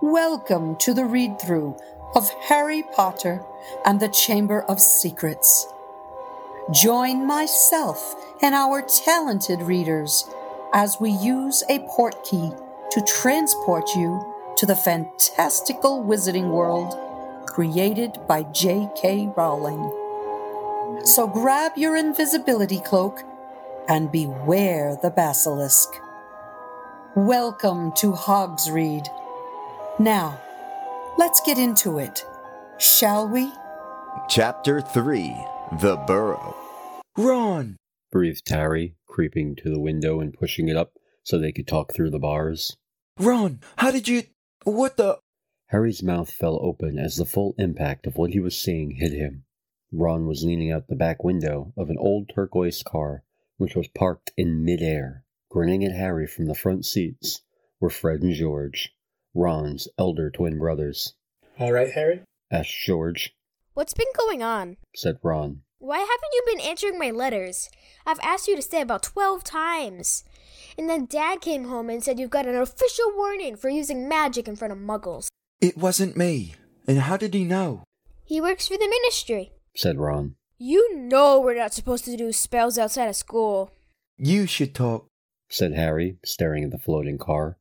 Welcome to the read through of Harry Potter and the Chamber of Secrets. Join myself and our talented readers as we use a portkey to transport you to the fantastical wizarding world created by J.K. Rowling. So grab your invisibility cloak and beware the basilisk. Welcome to Hogsreed. Now, let's get into it, shall we? Chapter 3 The Burrow. Ron! breathed Harry, creeping to the window and pushing it up so they could talk through the bars. Ron, how did you. What the. Harry's mouth fell open as the full impact of what he was seeing hit him. Ron was leaning out the back window of an old turquoise car, which was parked in midair. Grinning at Harry from the front seats were Fred and George, Ron's elder twin brothers. All right, Harry? asked George. What's been going on? said Ron. Why haven't you been answering my letters? I've asked you to stay about 12 times. And then Dad came home and said you've got an official warning for using magic in front of muggles. It wasn't me. And how did he know? He works for the ministry. said Ron. You know we're not supposed to do spells outside of school. You should talk. said Harry, staring at the floating car.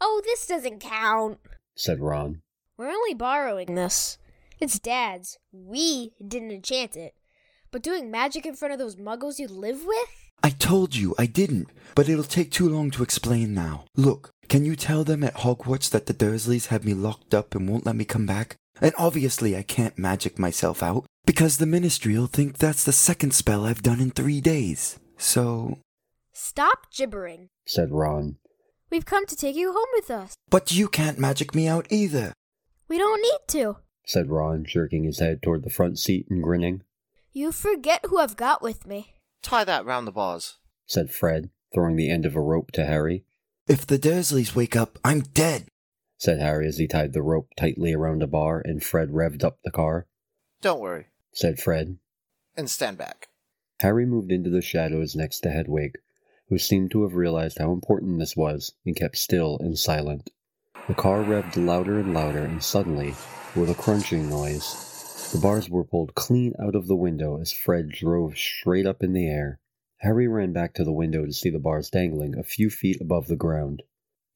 Oh, this doesn't count. said Ron. We're only borrowing this. It's Dad's. We didn't enchant it. But doing magic in front of those muggles you live with? I told you I didn't, but it'll take too long to explain now. Look, can you tell them at Hogwarts that the Dursleys have me locked up and won't let me come back? And obviously I can't magic myself out, because the Ministry'll think that's the second spell I've done in three days. So. Stop gibbering. said Ron. We've come to take you home with us. But you can't magic me out either. We don't need to. said Ron, jerking his head toward the front seat and grinning. You forget who I've got with me. Tie that round the bars. said Fred, throwing the end of a rope to Harry. If the Dursleys wake up, I'm dead. said Harry as he tied the rope tightly around a bar and Fred revved up the car. Don't worry. said Fred. And stand back. Harry moved into the shadows next to Hedwig, who seemed to have realized how important this was and kept still and silent. The car revved louder and louder, and suddenly, with a crunching noise, the bars were pulled clean out of the window as Fred drove straight up in the air. Harry ran back to the window to see the bars dangling a few feet above the ground.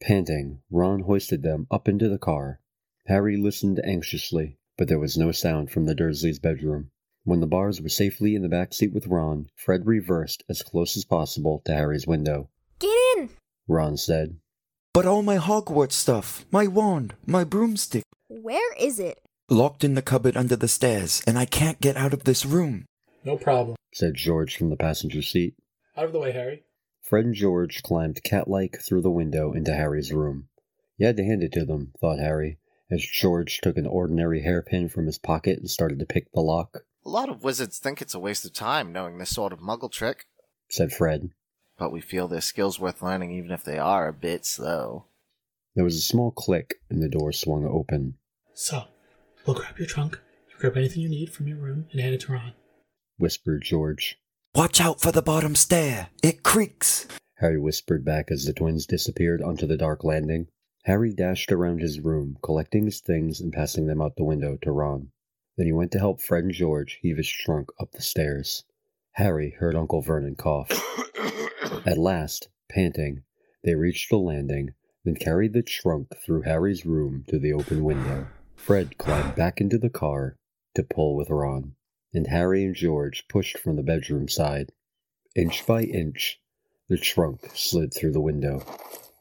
Panting, Ron hoisted them up into the car. Harry listened anxiously, but there was no sound from the Dursleys' bedroom. When the bars were safely in the back seat with Ron, Fred reversed as close as possible to Harry's window. Get in! Ron said, But all my Hogwarts stuff, my wand, my broomstick, Where is it? locked in the cupboard under the stairs, and I can't get out of this room. No problem. said George from the passenger seat. Out of the way, Harry. Fred and George climbed cat-like through the window into Harry's room. You had to hand it to them, thought Harry, as George took an ordinary hairpin from his pocket and started to pick the lock, A lot of wizards think it's a waste of time knowing this sort of muggle trick, said Fred. but we feel their skills worth learning even if they are a bit slow. There was a small click and the door swung open. So, we'll grab your trunk, you grab anything you need from your room, and hand it to Ron. Whispered George. Watch out for the bottom stair. It creaks. Harry whispered back as the twins disappeared onto the dark landing. Harry dashed around his room, collecting his things and passing them out the window to Ron. Then he went to help Fred and George heave his trunk up the stairs. Harry heard Uncle Vernon cough. At last, panting, they reached the landing, then carried the trunk through Harry's room to the open window. Fred climbed back into the car to pull with Ron, and Harry and George pushed from the bedroom side. Inch by inch, the trunk slid through the window.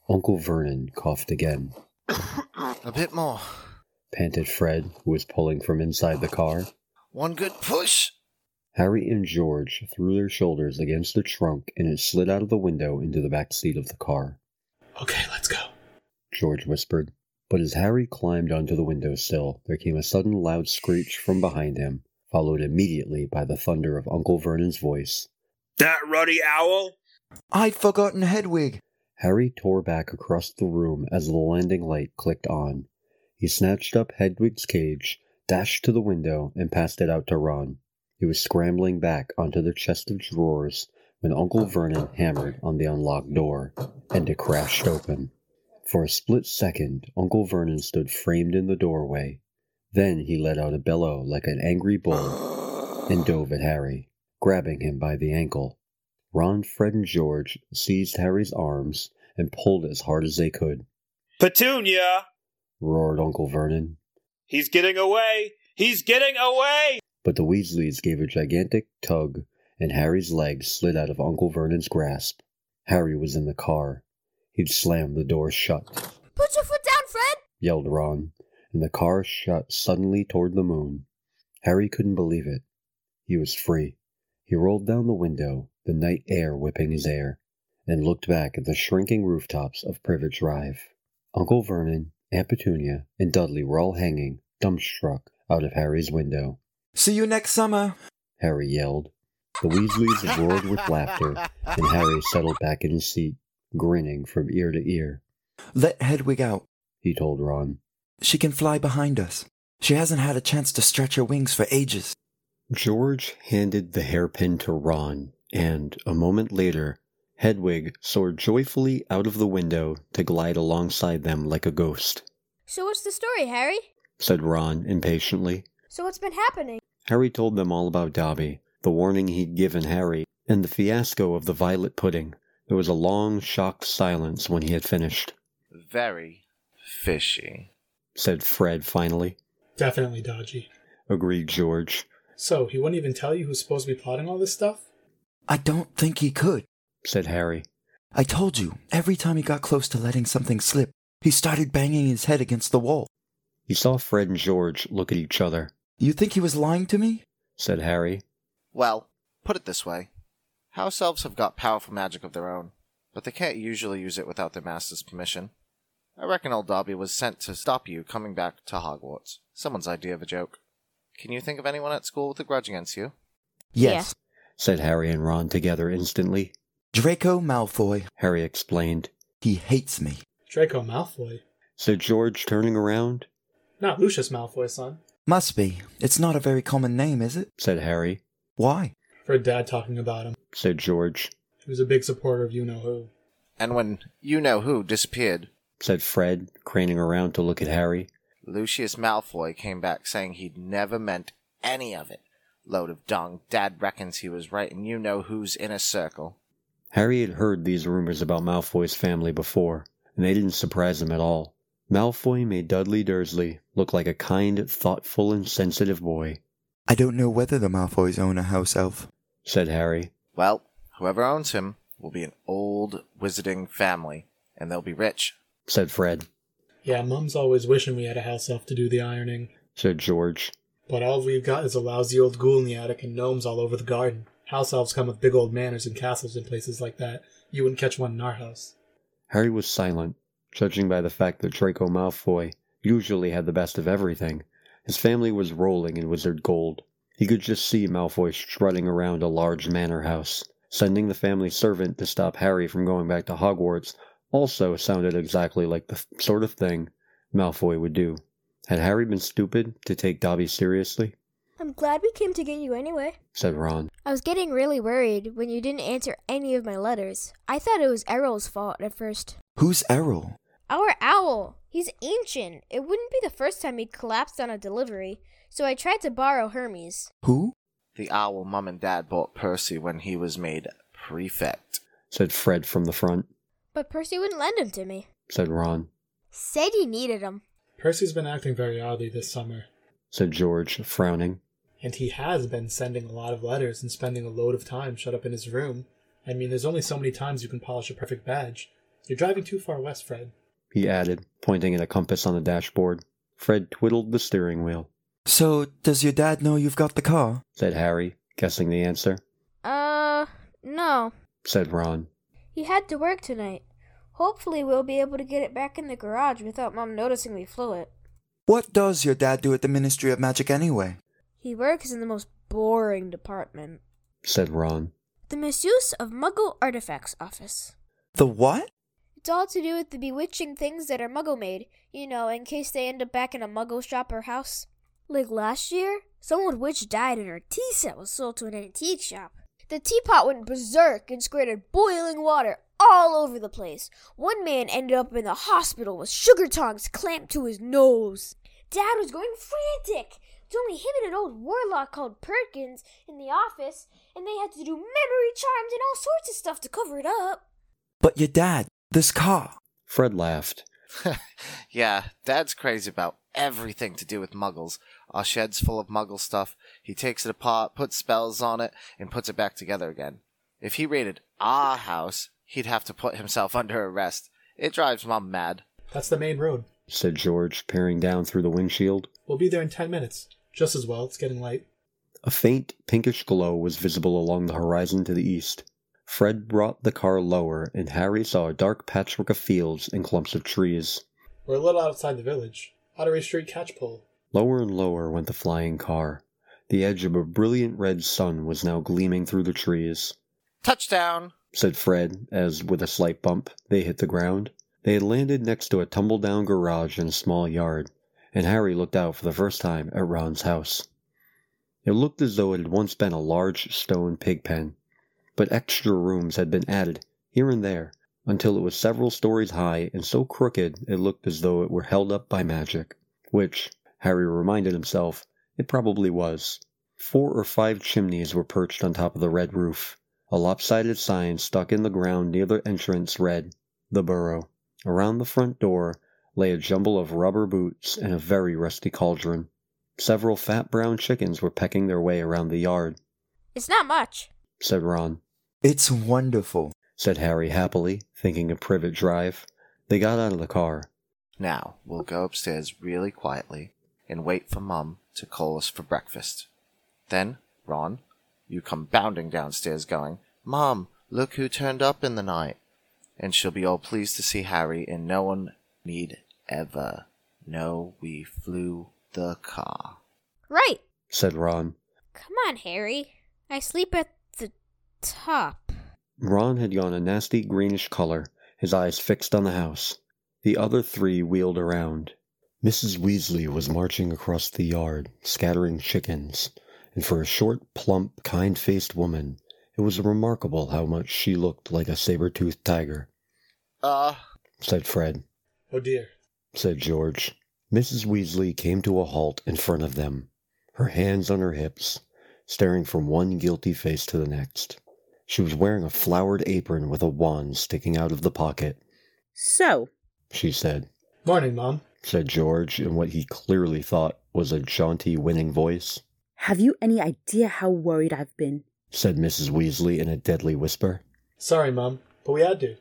Uncle Vernon coughed again. a bit more. Panted Fred, who was pulling from inside the car. One good push. Harry and George threw their shoulders against the trunk and it slid out of the window into the back seat of the car. Okay, let's go. George whispered. But as Harry climbed onto the windowsill, there came a sudden loud screech from behind him, followed immediately by the thunder of Uncle Vernon's voice. That ruddy owl? I'd forgotten Hedwig. Harry tore back across the room as the landing light clicked on. He snatched up Hedwig's cage, dashed to the window, and passed it out to Ron. He was scrambling back onto the chest of drawers when Uncle Vernon hammered on the unlocked door, and it crashed open. For a split second, Uncle Vernon stood framed in the doorway. Then he let out a bellow like an angry bull and dove at Harry, grabbing him by the ankle. Ron, Fred, and George seized Harry's arms and pulled as hard as they could. Petunia! Roared Uncle Vernon. He's getting away! He's getting away! But the Weasleys gave a gigantic tug, and Harry's legs slid out of Uncle Vernon's grasp. Harry was in the car. He'd slammed the door shut. Put your foot down, Fred! yelled Ron, and the car shot suddenly toward the moon. Harry couldn't believe it. He was free. He rolled down the window, the night air whipping his hair, and looked back at the shrinking rooftops of Privet Drive. Uncle Vernon, Aunt Petunia, and Dudley were all hanging, dumbstruck, out of Harry's window. See you next summer. Harry yelled. The Weasleys roared with laughter, and Harry settled back in his seat, grinning from ear to ear. Let Hedwig out. He told Ron. She can fly behind us. She hasn't had a chance to stretch her wings for ages. George handed the hairpin to Ron, and a moment later, Hedwig soared joyfully out of the window to glide alongside them like a ghost. So what's the story, Harry? said Ron impatiently. So what's been happening? Harry told them all about Dobby, the warning he'd given Harry, and the fiasco of the violet pudding. There was a long, shocked silence when he had finished, Very fishy. said Fred finally. Definitely dodgy. Agreed George, So, he wouldn't even tell you who's supposed to be plotting all this stuff? I don't think he could. Said Harry. I told you, every time he got close to letting something slip, he started banging his head against the wall. He saw Fred and George look at each other, You think he was lying to me? said Harry. Well, put it this way House elves have got powerful magic of their own, but they can't usually use it without their master's permission. I reckon old Dobby was sent to stop you coming back to Hogwarts. Someone's idea of a joke. Can you think of anyone at school with a grudge against you? Yes. said Harry and Ron together instantly. Draco Malfoy. Harry explained, He hates me. Draco Malfoy. said George, turning around. Not Lucius Malfoy, son. Must be. It's not a very common name, is it? said Harry, Why? Heard Dad talking about him. said George, He was a big supporter of you know who. And when you know who disappeared, said Fred, craning around to look at Harry. Lucius Malfoy came back saying he'd never meant any of it. Load of dung. Dad reckons he was right, and you know who's in a circle. Harry had heard these rumors about Malfoy's family before, and they didn't surprise him at all. Malfoy made Dudley Dursley look like a kind, thoughtful, and sensitive boy, I don't know whether the Malfoys own a house elf. said Harry. Well, whoever owns him will be an old wizarding family, and they'll be rich. said Fred, Yeah, Mum's always wishing we had a house elf to do the ironing. said George, But all we've got is a lousy old ghoul in the attic and gnomes all over the garden. House elves come with big old manors and castles and places like that. You wouldn't catch one in our house. Harry was silent, judging by the fact that Draco Malfoy usually had the best of everything. His family was rolling in wizard gold. He could just see Malfoy strutting around a large manor house. Sending the family servant to stop Harry from going back to Hogwarts also sounded exactly like the sort of thing Malfoy would do. Had Harry been stupid to take Dobby seriously? I'm glad we came to get you anyway. said Ron. I was getting really worried when you didn't answer any of my letters. I thought it was Errol's fault at first. Who's Errol? Our owl! He's ancient. It wouldn't be the first time he'd collapsed on a delivery, so I tried to borrow Hermes. Who? The owl Mum and Dad bought Percy when he was made prefect. said Fred from the front. But Percy wouldn't lend him to me. said Ron. Said he needed him. Percy's been acting very oddly this summer, said George, frowning. And he has been sending a lot of letters and spending a load of time shut up in his room. I mean, there's only so many times you can polish a prefect badge. You're driving too far west, Fred. He added, pointing at a compass on the dashboard. Fred twiddled the steering wheel. So, does your dad know you've got the car? said Harry, guessing the answer. Uh, no. Said Ron. He had to work tonight. Hopefully, we'll be able to get it back in the garage without Mom noticing we flew it. What does your dad do at the Ministry of Magic anyway? He works in the most boring department Said Ron. the Misuse of Muggle Artifacts Office. The what? It's all to do with the bewitching things that are Muggle made, you know, in case they end up back in a Muggle shop or house. Like last year, someone witch died and her tea set was sold to an antique shop. The teapot went berserk and squirted boiling water all over the place. One man ended up in the hospital with sugar tongs clamped to his nose. Dad was going frantic. It's only him and an old warlock called Perkins in the office, and they had to do memory charms and all sorts of stuff to cover it up. But your dad, this car. Fred laughed. yeah, Dad's crazy about everything to do with muggles. Our shed's full of muggle stuff. He takes it apart, puts spells on it, and puts it back together again. If he raided our house, he'd have to put himself under arrest. It drives Mom mad. That's the main road. said George, peering down through the windshield. We'll be there in ten minutes. Just as well, it's getting light. A faint pinkish glow was visible along the horizon to the east. Fred brought the car lower, and Harry saw a dark patchwork of fields and clumps of trees. We're a little outside the village. Ottery Street Catchpole. Lower and lower went the flying car. The edge of a brilliant red sun was now gleaming through the trees. Touchdown! said Fred, as with a slight bump they hit the ground. They had landed next to a tumble down garage in a small yard, and Harry looked out for the first time at Ron's house. It looked as though it had once been a large stone pig pen, but extra rooms had been added here and there until it was several stories high and so crooked it looked as though it were held up by magic, which, Harry reminded himself, it probably was. Four or five chimneys were perched on top of the red roof. A lopsided sign stuck in the ground near the entrance read, The Burrow. Around the front door lay a jumble of rubber boots and a very rusty cauldron. Several fat brown chickens were pecking their way around the yard, It's not much. said Ron. It's wonderful. Said Harry happily, thinking of Privet Drive. They got out of the car. Now, we'll go upstairs really quietly and wait for Mum to call us for breakfast. Then, Ron, you come bounding downstairs going, Mom, look who turned up in the night. And she'll be all pleased to see Harry, and no one need ever know we flew the car. Right. said Ron. Come on, Harry. I sleep at the top. Ron had gone a nasty greenish color, his eyes fixed on the house. The other three wheeled around. Mrs. Weasley was marching across the yard, scattering chickens, and for a short, plump, kind faced woman, it was remarkable how much she looked like a saber toothed tiger, Uh, said Fred. Oh dear. Said George. Mrs. Weasley came to a halt in front of them, her hands on her hips, staring from one guilty face to the next. She was wearing a flowered apron with a wand sticking out of the pocket. So, She said, Morning, Mom. said George in what he clearly thought was a jaunty, winning voice. have you any idea how worried I've been? Said Mrs. Weasley in a deadly whisper. Sorry, Mom, but we had to.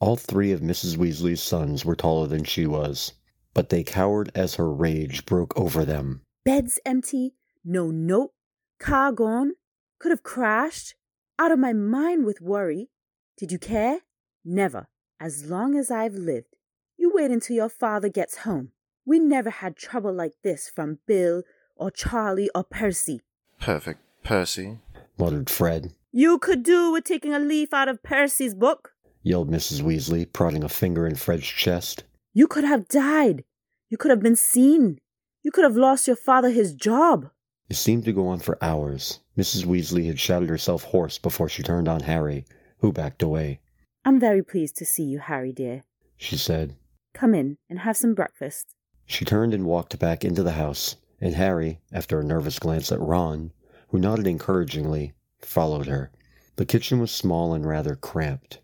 All three of Mrs. Weasley's sons were taller than she was, but they cowered as her rage broke over them. Beds empty, no note, car gone, could have crashed. Out of my mind with worry. Did you care? Never, as long as I've lived. You wait until your father gets home. We never had trouble like this from Bill or Charlie or Percy. perfect. Percy. muttered Fred. You could do with taking a leaf out of Percy's book. Yelled Mrs. Weasley, prodding a finger in Fred's chest. You could have died. You could have been seen. You could have lost your father his job. It seemed to go on for hours. Mrs. Weasley had shouted herself hoarse before she turned on Harry, who backed away. I'm very pleased to see you, Harry dear. She said. Come in and have some breakfast. She turned and walked back into the house, and Harry, after a nervous glance at Ron, who nodded encouragingly, followed her. The kitchen was small and rather cramped.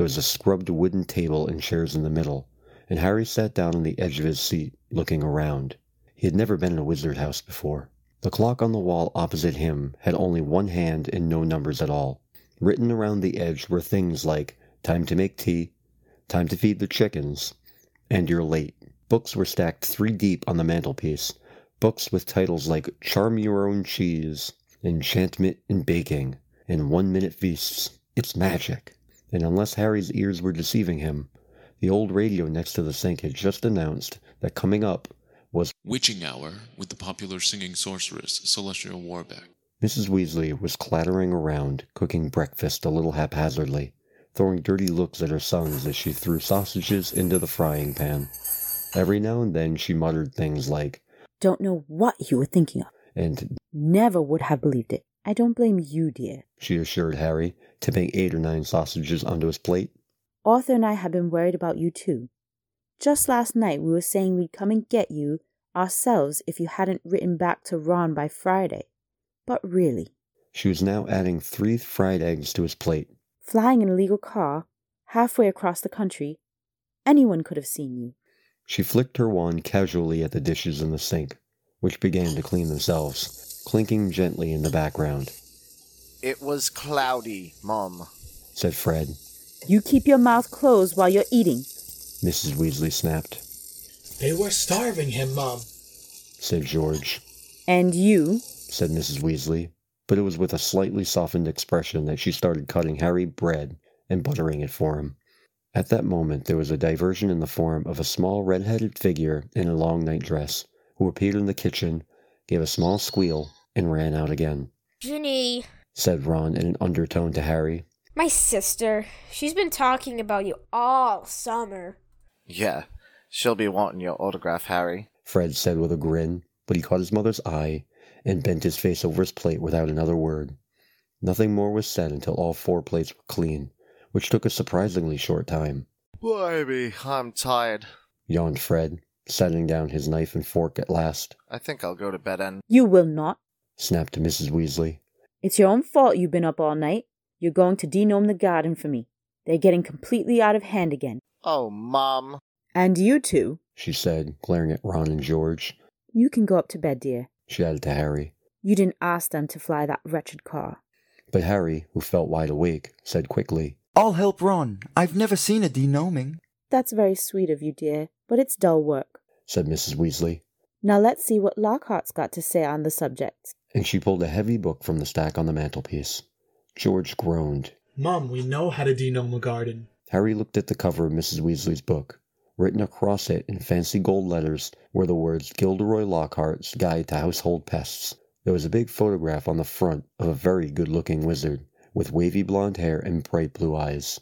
There was a scrubbed wooden table and chairs in the middle, and Harry sat down on the edge of his seat, looking around. He had never been in a wizard house before. The clock on the wall opposite him had only one hand and no numbers at all. Written around the edge were things like time to make tea, time to feed the chickens, and you're late. Books were stacked three deep on the mantelpiece, books with titles like Charm Your Own Cheese, Enchantment in Baking, and One Minute Feasts. It's magic. And unless Harry's ears were deceiving him, the old radio next to the sink had just announced that coming up was Witching Hour with the popular singing sorceress Celestina Warbeck. Mrs. Weasley was clattering around, cooking breakfast a little haphazardly, throwing dirty looks at her sons as she threw sausages into the frying pan. Every now and then she muttered things like, Don't know what you were thinking of. and Never would have believed it. I don't blame you, dear. she assured Harry, tipping eight or nine sausages onto his plate. Arthur and I have been worried about you too. Just last night we were saying we'd come and get you ourselves if you hadn't written back to Ron by Friday. But really, She was now adding three fried eggs to his plate. flying in a legal car, halfway across the country, anyone could have seen you. She flicked her wand casually at the dishes in the sink, which began to clean themselves, clinking gently in the background, It was cloudy, Mum. said Fred. You keep your mouth closed while you're eating. Mrs. Weasley snapped, They were starving him, Mom. said George, And you, said Mrs. Weasley, but it was with a slightly softened expression that she started cutting Harry bread and buttering it for him. At that moment, there was a diversion in the form of a small red headed figure in a long nightdress, who appeared in the kitchen, gave a small squeal, and ran out again, Ginny, said Ron in an undertone to Harry. my sister, she's been talking about you all summer. Yeah, she'll be wanting your autograph, Harry. Fred said with a grin, but he caught his mother's eye and bent his face over his plate without another word. Nothing more was said until all four plates were clean, which took a surprisingly short time, Blimey, I'm tired. yawned Fred, setting down his knife and fork at last. I think I'll go to bed and. you will not. Snapped Mrs. Weasley. It's your own fault you've been up all night. You're going to de-gnome the garden for me. They're getting completely out of hand again. Oh, Mom. And you too, She said, glaring at Ron and George. you can go up to bed, dear. She added to Harry. You didn't ask them to fly that wretched car. But Harry, who felt wide awake, said quickly, I'll help Ron. I've never seen a de-gnoming. That's very sweet of you, dear, but it's dull work. Said Mrs. Weasley, Now let's see what Lockhart's got to say on the subject. and she pulled a heavy book from the stack on the mantelpiece. George groaned. Mom, we know how to de-gnome a garden. Harry looked at the cover of Mrs. Weasley's book. Written across it in fancy gold letters were the words Gilderoy Lockhart's Guide to Household Pests. There was a big photograph on the front of a very good looking wizard with wavy blonde hair and bright blue eyes.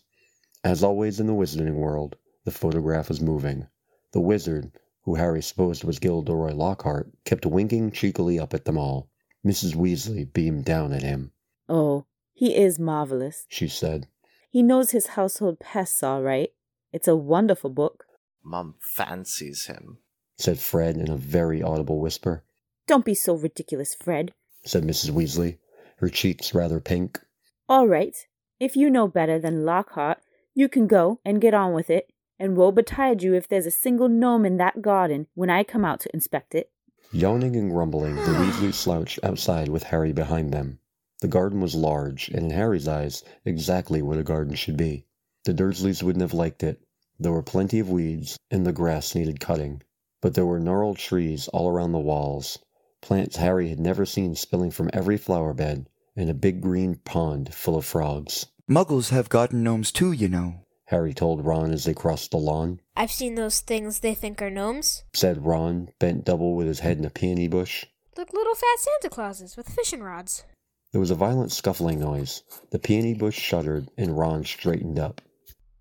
As always in the wizarding world, the photograph was moving. The wizard, who Harry supposed was Gilderoy Lockhart, kept winking cheekily up at them all. Mrs. Weasley beamed down at him. Oh, he is marvelous. She said, He knows his household pests all right. It's a wonderful book. Mum fancies him. said Fred in a very audible whisper. Don't be so ridiculous, Fred. said Mrs. Weasley, her cheeks rather pink. All right. If you know better than Lockhart, you can go and get on with it, and woe betide you if there's a single gnome in that garden when I come out to inspect it. Yawning and grumbling, the Weasleys slouched outside with Harry behind them. The garden was large, and in Harry's eyes, exactly what a garden should be. The Dursleys wouldn't have liked it. There were plenty of weeds, and the grass needed cutting. But there were gnarled trees all around the walls, plants Harry had never seen spilling from every flower bed, and a big green pond full of frogs. Muggles have garden gnomes too, you know. Harry told Ron as they crossed the lawn. I've seen those things they think are gnomes. Said Ron, bent double with his head in a peony bush. Look little fat Santa Clauses with fishing rods. There was a violent scuffling noise. The peony bush shuddered, and Ron straightened up.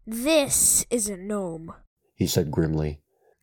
This is a gnome. He said grimly,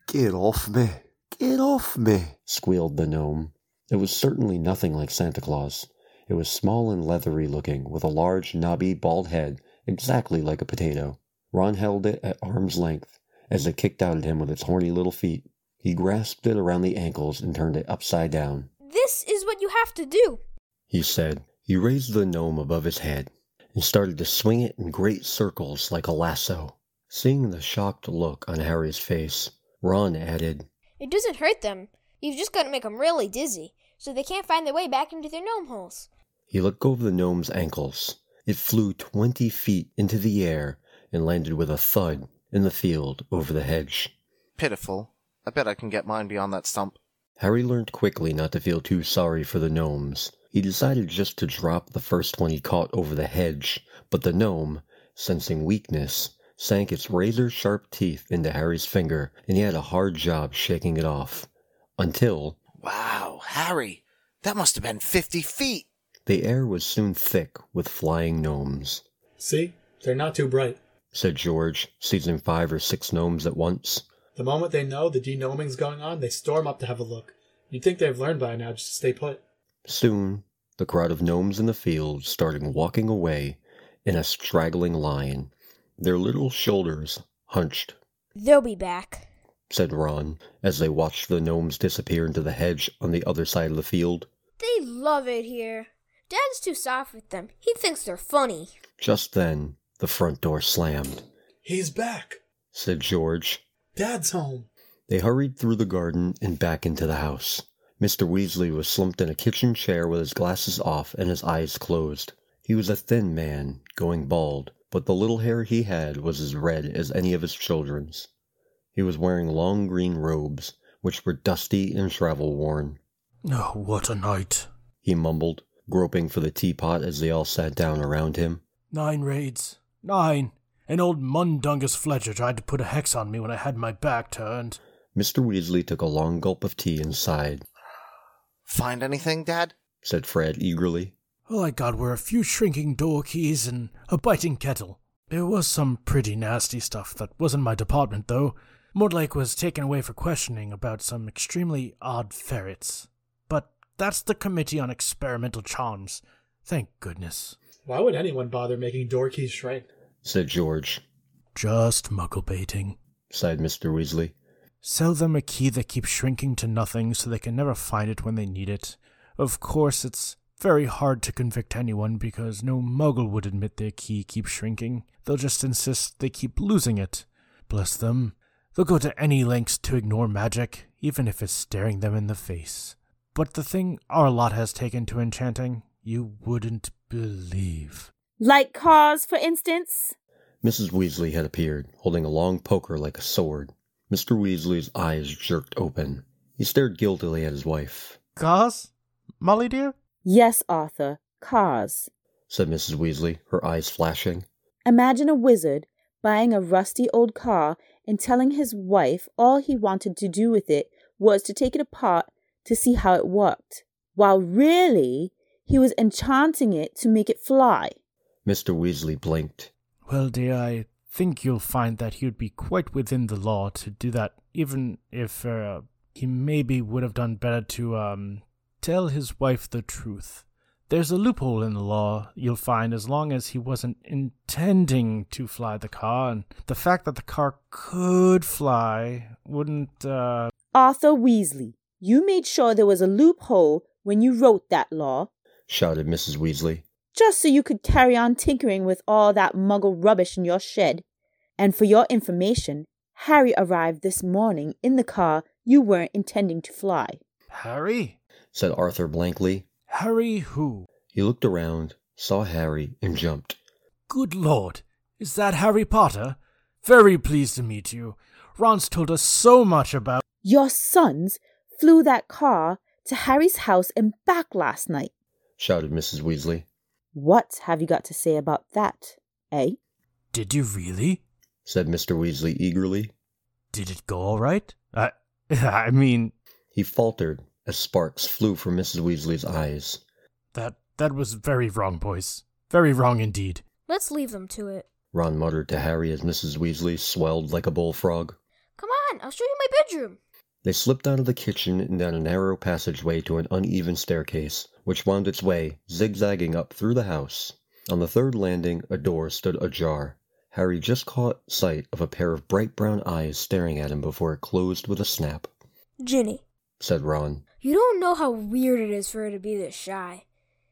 Get off me! Get off me! squealed the gnome. It was certainly nothing like Santa Claus. It was small and leathery looking, with a large, knobby, bald head, exactly like a potato. Ron held it at arm's length as it kicked out at him with its horny little feet. He grasped it around the ankles and turned it upside down. This is what you have to do. He said. He raised the gnome above his head and started to swing it in great circles like a lasso. Seeing the shocked look on Harry's face, Ron added, It doesn't hurt them. You've just got to make them really dizzy, so they can't find their way back into their gnome holes. He let go of the gnome's ankles. It flew twenty feet into the air and landed with a thud in the field over the hedge. Pitiful. I bet I can get mine beyond that stump. Harry learned quickly not to feel too sorry for the gnomes. He decided just to drop the first one he caught over the hedge, but the gnome, sensing weakness, sank its razor sharp teeth into Harry's finger, and he had a hard job shaking it off. Until Wow, Harry, that must have been 50 feet. the air was soon thick with flying gnomes, See? They're not too bright. Said George, seizing five or six gnomes at once. The moment they know the de-gnoming's going on, they storm up to have a look. You'd think they've learned by now just to stay put. Soon, the crowd of gnomes in the field started walking away in a straggling line. their little shoulders hunched, They'll be back. said Ron as they watched the gnomes disappear into the hedge on the other side of the field. They love it here. Dad's too soft with them. He thinks they're funny. Just then, the front door slammed, He's back. said George. Dad's home. They hurried through the garden and back into the house. Mr. Weasley was slumped in a kitchen chair with his glasses off and his eyes closed. He was a thin man, going bald, but the little hair he had was as red as any of his children's. He was wearing long green robes, which were dusty and travel worn. Oh, what a night. He mumbled, groping for the teapot as they all sat down around him. Nine raids. Nine. An old Mundungus Fletcher tried to put a hex on me when I had my back turned. Mr. Weasley took a long gulp of tea and sighed. Find anything, Dad? said Fred eagerly. All I got were a few shrinking door keys and a biting kettle. There was some pretty nasty stuff that wasn't my department, though. Mortlake was taken away for questioning about some extremely odd ferrets. But that's the Committee on Experimental Charms. Thank goodness. Why would anyone bother making door keys shrink? Said George. Just muggle baiting. sighed Mr. Weasley. Sell them a key that keeps shrinking to nothing so they can never find it when they need it. Of course, it's very hard to convict anyone because no muggle would admit their key keeps shrinking. They'll just insist they keep losing it. Bless them. They'll go to any lengths to ignore magic, even if it's staring them in the face. But the thing our lot has taken to enchanting, you wouldn't believe. Like cars, for instance? Mrs. Weasley had appeared, holding a long poker like a sword. Mr. Weasley's eyes jerked open. He stared guiltily at his wife. Cause? Molly dear? Yes, Arthur, cause, said Mrs. Weasley, her eyes flashing. Imagine a wizard buying a rusty old car and telling his wife all he wanted to do with it was to take it apart to see how it worked, while really he was enchanting it to make it fly. Mr. Weasley blinked. Well, dear, I think you'll find that he would be quite within the law to do that, even if uh, he maybe would have done better to um, tell his wife the truth. There's a loophole in the law, you'll find, as long as he wasn't intending to fly the car, and the fact that the car could fly wouldn't, uh. Arthur Weasley, you made sure there was a loophole when you wrote that law, shouted Mrs. Weasley. Just so you could carry on tinkering with all that muggle rubbish in your shed. And for your information, Harry arrived this morning in the car you weren't intending to fly. Harry? said Arthur blankly. Harry who? He looked around, saw Harry, and jumped. Good lord, is that Harry Potter? Very pleased to meet you. Ron's told us so much about. Your sons flew that car to Harry's house and back last night. shouted Mrs. Weasley. What have you got to say about that, eh? Did you really? said Mr. Weasley eagerly. Did it go all right? I, I mean, He faltered as sparks flew from Mrs. Weasley's eyes. that that was very wrong, boys. Very wrong indeed. Let's leave them to it. Ron muttered to Harry as Mrs. Weasley swelled like a bullfrog. Come on, I'll show you my bedroom. They slipped out of the kitchen and down a narrow passageway to an uneven staircase, which wound its way, zigzagging up through the house. On the third landing, a door stood ajar. Harry just caught sight of a pair of bright brown eyes staring at him before it closed with a snap. Ginny, Said Ron. you don't know how weird it is for her to be this shy.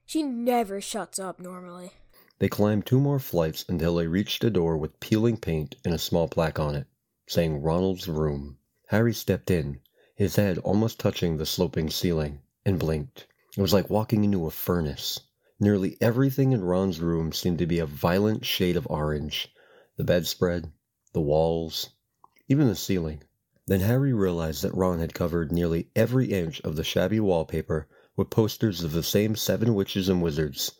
She never shuts up normally. They climbed two more flights until they reached a door with peeling paint and a small plaque on it, saying Ronald's room. Harry stepped in, his head almost touching the sloping ceiling, and blinked. It was like walking into a furnace. Nearly everything in Ron's room seemed to be a violent shade of orange the bedspread, the walls, even the ceiling. Then Harry realized that Ron had covered nearly every inch of the shabby wallpaper with posters of the same seven witches and wizards,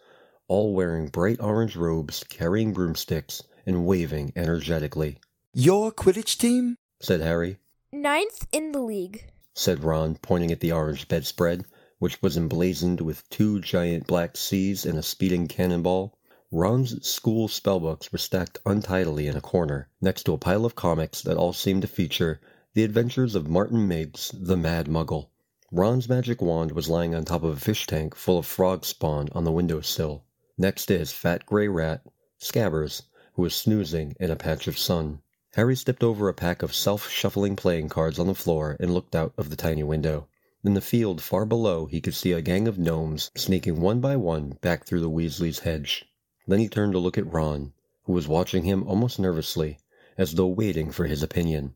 all wearing bright orange robes, carrying broomsticks, and waving energetically. Your Quidditch team? said Harry. Ninth in the league. said Ron, pointing at the orange bedspread, which was emblazoned with two giant black C's and a speeding cannonball. Ron's school spellbooks were stacked untidily in a corner, next to a pile of comics that all seemed to feature the adventures of Martin Miggs, the Mad Muggle. Ron's magic wand was lying on top of a fish tank full of frog spawn on the windowsill. Next to his fat gray rat, Scabbers, who was snoozing in a patch of sun. Harry stepped over a pack of self shuffling playing cards on the floor and looked out of the tiny window. In the field far below, he could see a gang of gnomes sneaking one by one back through the Weasley's hedge. Then he turned to look at Ron, who was watching him almost nervously, as though waiting for his opinion.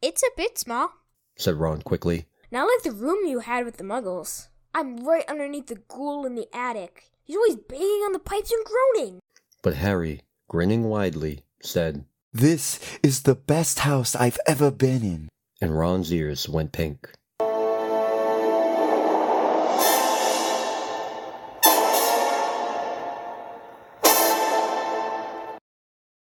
It's a bit small. Said Ron quickly. Not like the room you had with the muggles. I'm right underneath the ghoul in the attic. He's always banging on the pipes and groaning. But Harry, grinning widely, said, This is the best house I've ever been in. And Ron's ears went pink.